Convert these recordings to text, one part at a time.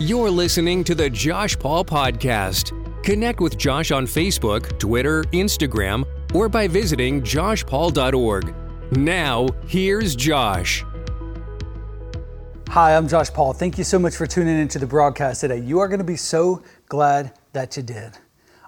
You're listening to the Josh Paul Podcast. Connect with Josh on Facebook, Twitter, Instagram, or by visiting joshpaul.org. Now, here's Josh. Hi, I'm Josh Paul. Thank you so much for tuning into the broadcast today. You are going to be so glad that you did.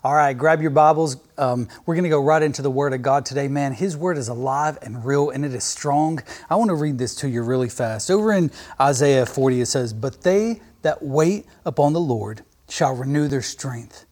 All right, grab your Bibles. Um, we're going to go right into the Word of God today. Man, His Word is alive and real and it is strong. I want to read this to you really fast. Over in Isaiah 40, it says, But they that wait upon the Lord shall renew their strength.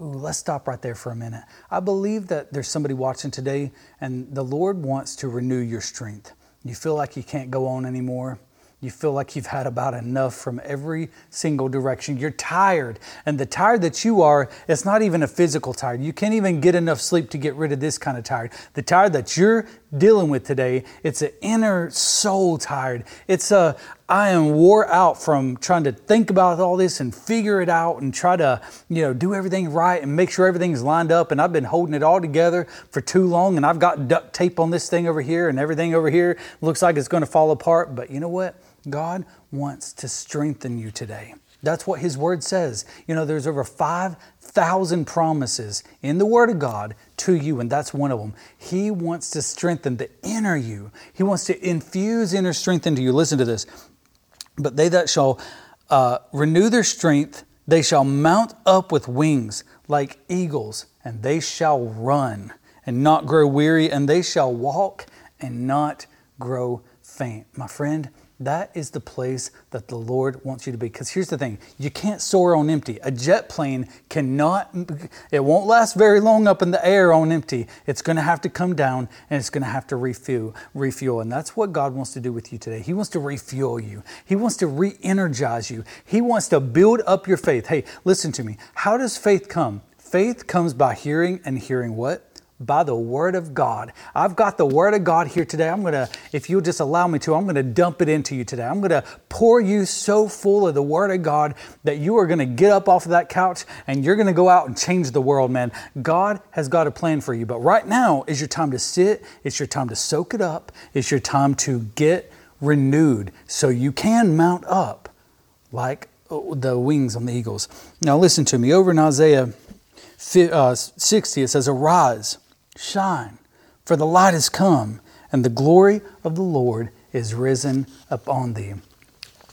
Ooh, let's stop right there for a minute. I believe that there's somebody watching today and the Lord wants to renew your strength. You feel like you can't go on anymore. You feel like you've had about enough from every single direction. You're tired. And the tired that you are, it's not even a physical tired. You can't even get enough sleep to get rid of this kind of tired. The tired that you're dealing with today, it's an inner soul tired. It's a, I am wore out from trying to think about all this and figure it out and try to, you know, do everything right and make sure everything's lined up. And I've been holding it all together for too long. And I've got duct tape on this thing over here and everything over here looks like it's going to fall apart. But you know what? God wants to strengthen you today. That's what His Word says. You know, there's over 5,000 promises in the Word of God to you, and that's one of them. He wants to strengthen the inner you, He wants to infuse inner strength into you. Listen to this. But they that shall uh, renew their strength, they shall mount up with wings like eagles, and they shall run and not grow weary, and they shall walk and not grow faint. My friend, that is the place that the Lord wants you to be. Because here's the thing you can't soar on empty. A jet plane cannot, it won't last very long up in the air on empty. It's going to have to come down and it's going to have to refuel, refuel. And that's what God wants to do with you today. He wants to refuel you, He wants to re energize you, He wants to build up your faith. Hey, listen to me. How does faith come? Faith comes by hearing and hearing what? By the Word of God. I've got the Word of God here today. I'm going to, if you'll just allow me to, I'm going to dump it into you today. I'm going to pour you so full of the Word of God that you are going to get up off of that couch and you're going to go out and change the world, man. God has got a plan for you. But right now is your time to sit, it's your time to soak it up, it's your time to get renewed so you can mount up like uh, the wings on the eagles. Now, listen to me. Over in Isaiah uh, 60, it says, Arise shine, for the light has come, and the glory of the Lord is risen upon thee.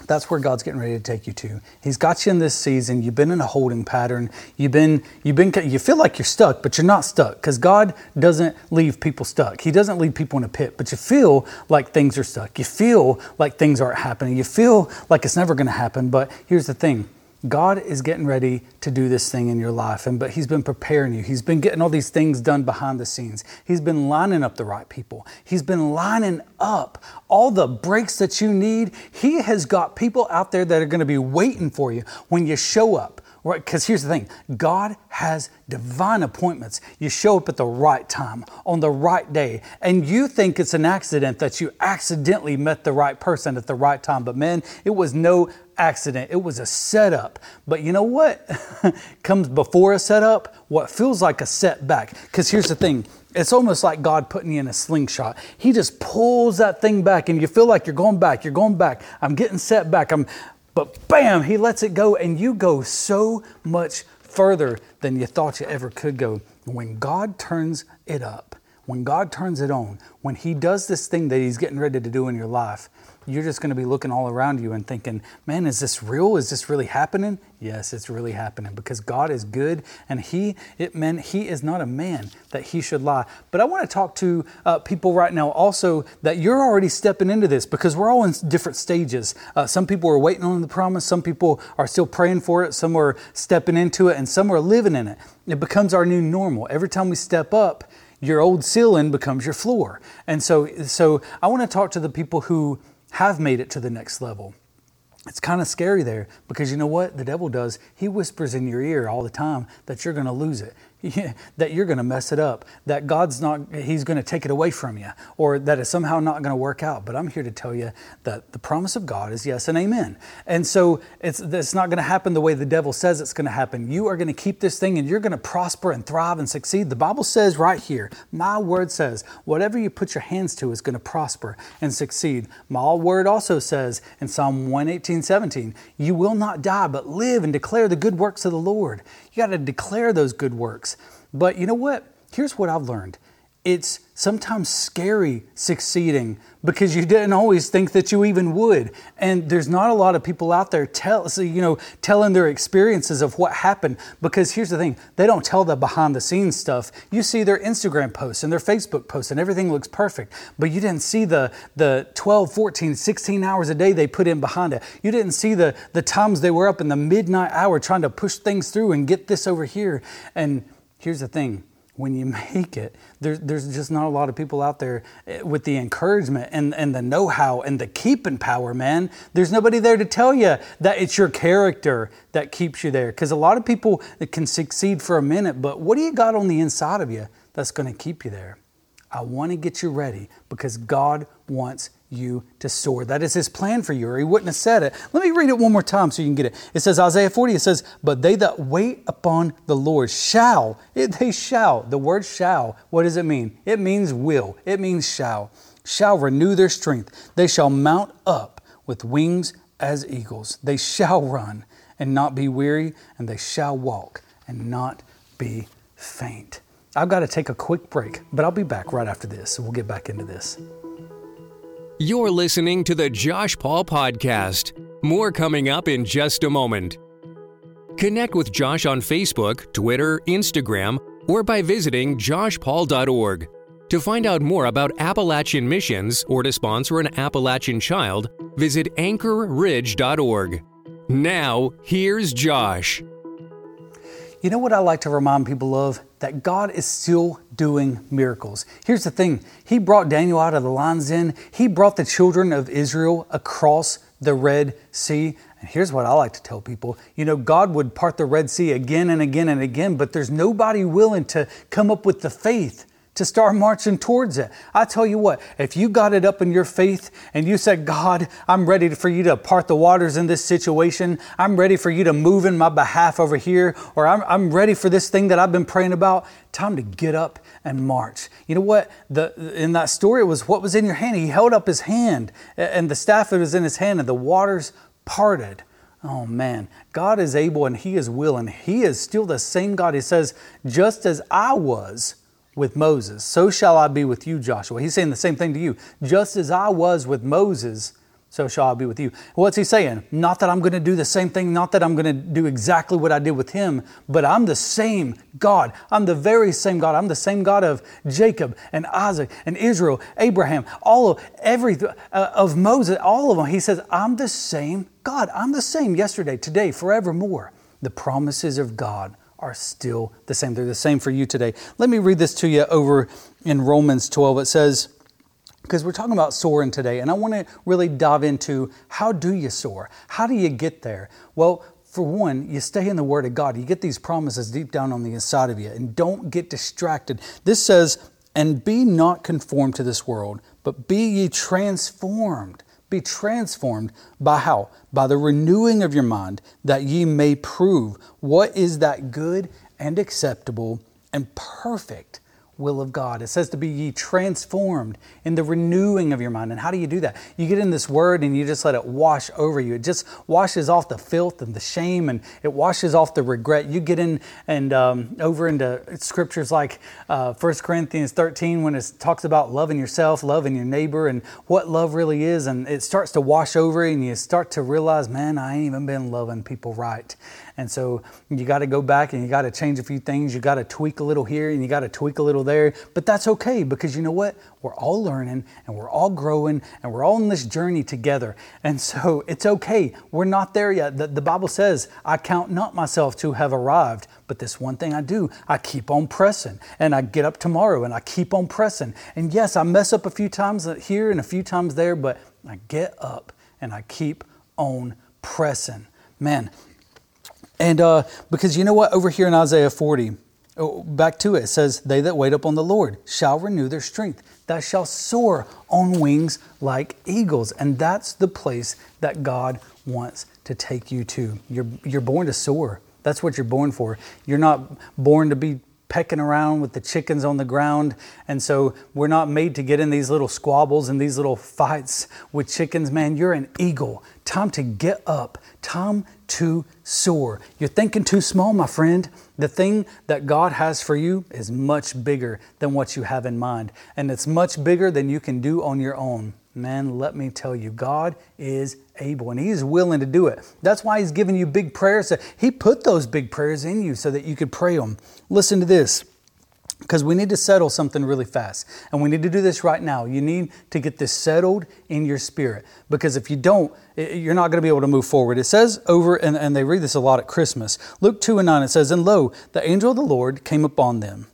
That's where God's getting ready to take you to. He's got you in this season. You've been in a holding pattern. You've been, you've been, you feel like you're stuck, but you're not stuck because God doesn't leave people stuck. He doesn't leave people in a pit, but you feel like things are stuck. You feel like things aren't happening. You feel like it's never going to happen. But here's the thing God is getting ready to do this thing in your life, and but He's been preparing you. He's been getting all these things done behind the scenes. He's been lining up the right people. He's been lining up all the breaks that you need. He has got people out there that are going to be waiting for you when you show up. Because here's the thing God has divine appointments. You show up at the right time, on the right day, and you think it's an accident that you accidentally met the right person at the right time. But man, it was no accident. It was a setup. But you know what comes before a setup? What feels like a setback. Because here's the thing it's almost like God putting you in a slingshot. He just pulls that thing back, and you feel like you're going back, you're going back. I'm getting set back. I'm, but bam, He lets it go, and you go so much further than you thought you ever could go. When God turns it up, when God turns it on, when He does this thing that He's getting ready to do in your life, you're just going to be looking all around you and thinking, man, is this real? Is this really happening? Yes, it's really happening because God is good and He, it meant He is not a man that He should lie. But I want to talk to uh, people right now also that you're already stepping into this because we're all in different stages. Uh, some people are waiting on the promise, some people are still praying for it, some are stepping into it, and some are living in it. It becomes our new normal. Every time we step up, your old ceiling becomes your floor. And so, so I want to talk to the people who have made it to the next level. It's kind of scary there because you know what the devil does? He whispers in your ear all the time that you're going to lose it. that you're going to mess it up, that God's not, He's going to take it away from you, or that it's somehow not going to work out. But I'm here to tell you that the promise of God is yes and amen. And so it's, it's not going to happen the way the devil says it's going to happen. You are going to keep this thing and you're going to prosper and thrive and succeed. The Bible says right here, my word says, whatever you put your hands to is going to prosper and succeed. My word also says in Psalm 118, 17, you will not die, but live and declare the good works of the Lord. You got to declare those good works. But you know what? Here's what I've learned it's sometimes scary succeeding because you didn't always think that you even would. And there's not a lot of people out there tell, you know, telling their experiences of what happened. Because here's the thing, they don't tell the behind the scenes stuff. You see their Instagram posts and their Facebook posts and everything looks perfect. But you didn't see the, the 12, 14, 16 hours a day they put in behind it. You didn't see the, the times they were up in the midnight hour trying to push things through and get this over here. And here's the thing when you make it, there, there's just not a lot of people out there eh, with the encouragement and, and the know how and the keeping power, man. There's nobody there to tell you that it's your character that keeps you there. Because a lot of people can succeed for a minute, but what do you got on the inside of you that's going to keep you there? I want to get you ready because God wants you to soar. That is his plan for you, or he wouldn't have said it. Let me read it one more time so you can get it. It says, Isaiah 40, it says, But they that wait upon the Lord shall, they shall. The word shall, what does it mean? It means will, it means shall. Shall renew their strength. They shall mount up with wings as eagles. They shall run and not be weary, and they shall walk and not be faint. I've got to take a quick break, but I'll be back right after this, we'll get back into this. You're listening to the Josh Paul Podcast. More coming up in just a moment. Connect with Josh on Facebook, Twitter, Instagram, or by visiting joshpaul.org. To find out more about Appalachian missions or to sponsor an Appalachian child, visit anchorridge.org. Now, here's Josh. You know what I like to remind people of? That God is still doing miracles. Here's the thing He brought Daniel out of the lion's den, He brought the children of Israel across the Red Sea. And here's what I like to tell people you know, God would part the Red Sea again and again and again, but there's nobody willing to come up with the faith to start marching towards it. I tell you what, if you got it up in your faith and you said, God, I'm ready for you to part the waters in this situation, I'm ready for you to move in my behalf over here, or I'm, I'm ready for this thing that I've been praying about, time to get up and march. You know what? The, in that story, it was what was in your hand. He held up his hand, and the staff that was in his hand, and the waters parted. Oh man, God is able and He is willing. He is still the same God. He says, just as I was with Moses, so shall I be with you, Joshua. He's saying the same thing to you. Just as I was with Moses, so shall I be with you. What's he saying? Not that I'm going to do the same thing, not that I'm going to do exactly what I did with him, but I'm the same God. I'm the very same God. I'm the same God of Jacob and Isaac and Israel, Abraham, all of every uh, of Moses, all of them. He says, I'm the same God. I'm the same yesterday, today, forevermore. The promises of God are still the same. They're the same for you today. Let me read this to you over in Romans 12. It says, because we're talking about soaring today, and I want to really dive into how do you soar? How do you get there? Well, for one, you stay in the Word of God. You get these promises deep down on the inside of you, and don't get distracted. This says, and be not conformed to this world, but be ye transformed be transformed by how? By the renewing of your mind, that ye may prove what is that good and acceptable and perfect will of God. It says to be ye transformed in the renewing of your mind. And how do you do that? You get in this word and you just let it wash over you. It just washes off the filth and the shame and it washes off the regret. You get in and um, over into scriptures like uh, 1 Corinthians 13 when it talks about loving yourself, loving your neighbor, and what love really is. And it starts to wash over and you start to realize, man, I ain't even been loving people right. And so you got to go back and you got to change a few things. You got to tweak a little here and you got to tweak a little there. But that's okay because you know what? We're all learning and we're all growing and we're all on this journey together. And so it's okay. We're not there yet. The, the Bible says, I count not myself to have arrived. But this one thing I do, I keep on pressing and I get up tomorrow and I keep on pressing. And yes, I mess up a few times here and a few times there, but I get up and I keep on pressing. Man, and uh, because you know what, over here in Isaiah 40, Oh, back to it, it says, They that wait upon the Lord shall renew their strength. That shall soar on wings like eagles. And that's the place that God wants to take you to. You're, you're born to soar. That's what you're born for. You're not born to be pecking around with the chickens on the ground. And so we're not made to get in these little squabbles and these little fights with chickens. Man, you're an eagle. Time to get up. Time to soar. You're thinking too small, my friend. The thing that God has for you is much bigger than what you have in mind. And it's much bigger than you can do on your own. Man, let me tell you, God is able and He is willing to do it. That's why He's giving you big prayers. He put those big prayers in you so that you could pray them. Listen to this because we need to settle something really fast. And we need to do this right now. You need to get this settled in your spirit because if you don't, you're not going to be able to move forward. It says over, and, and they read this a lot at Christmas. Luke 2 and 9, it says, And lo, the angel of the Lord came upon them,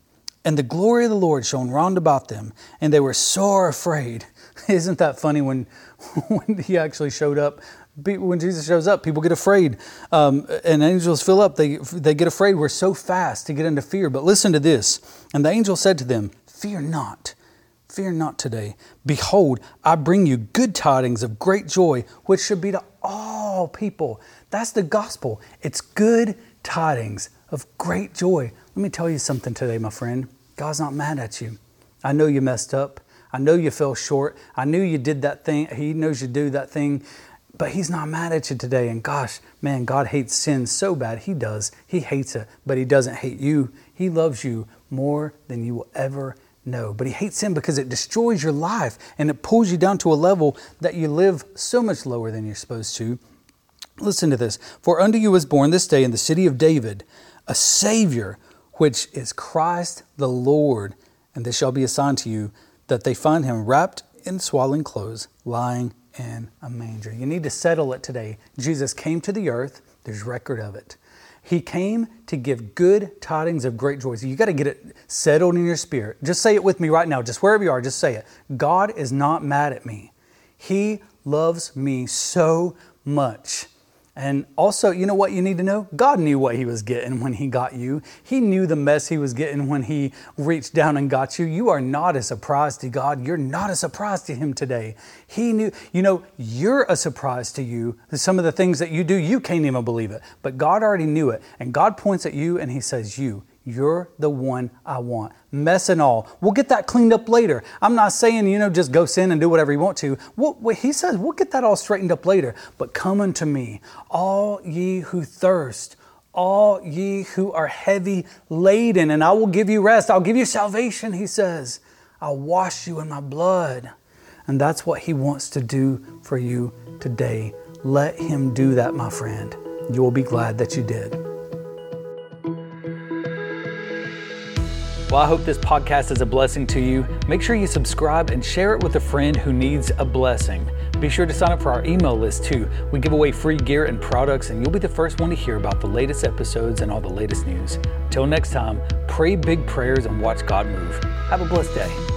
and the glory of the Lord shone round about them, and they were sore afraid. Isn't that funny when, when he actually showed up? When Jesus shows up, people get afraid. Um, and angels fill up, they, they get afraid. We're so fast to get into fear. But listen to this. And the angel said to them, Fear not. Fear not today. Behold, I bring you good tidings of great joy, which should be to all people. That's the gospel. It's good tidings of great joy. Let me tell you something today, my friend. God's not mad at you. I know you messed up. I know you fell short. I knew you did that thing. He knows you do that thing. But he's not mad at you today. And gosh, man, God hates sin so bad. He does. He hates it, but he doesn't hate you. He loves you more than you will ever know. But he hates sin because it destroys your life and it pulls you down to a level that you live so much lower than you're supposed to. Listen to this. For unto you was born this day in the city of David a Savior, which is Christ the Lord. And this shall be a sign to you that they find him wrapped in swaddling clothes, lying in a manger. You need to settle it today. Jesus came to the earth, there's record of it. He came to give good tidings of great joy. So you got to get it settled in your spirit. Just say it with me right now, just wherever you are, just say it. God is not mad at me. He loves me so much and also, you know what you need to know? God knew what He was getting when He got you. He knew the mess He was getting when He reached down and got you. You are not a surprise to God. You're not a surprise to Him today. He knew, you know, you're a surprise to you. Some of the things that you do, you can't even believe it. But God already knew it. And God points at you and He says, You, you're the one I want. Mess and all. We'll get that cleaned up later. I'm not saying, you know, just go sin and do whatever you want to. He says, we'll get that all straightened up later. But come unto me, all ye who thirst, all ye who are heavy laden, and I will give you rest. I'll give you salvation, he says. I'll wash you in my blood. And that's what he wants to do for you today. Let him do that, my friend. You will be glad that you did. Well, I hope this podcast is a blessing to you. Make sure you subscribe and share it with a friend who needs a blessing. Be sure to sign up for our email list too. We give away free gear and products, and you'll be the first one to hear about the latest episodes and all the latest news. Till next time, pray big prayers and watch God move. Have a blessed day.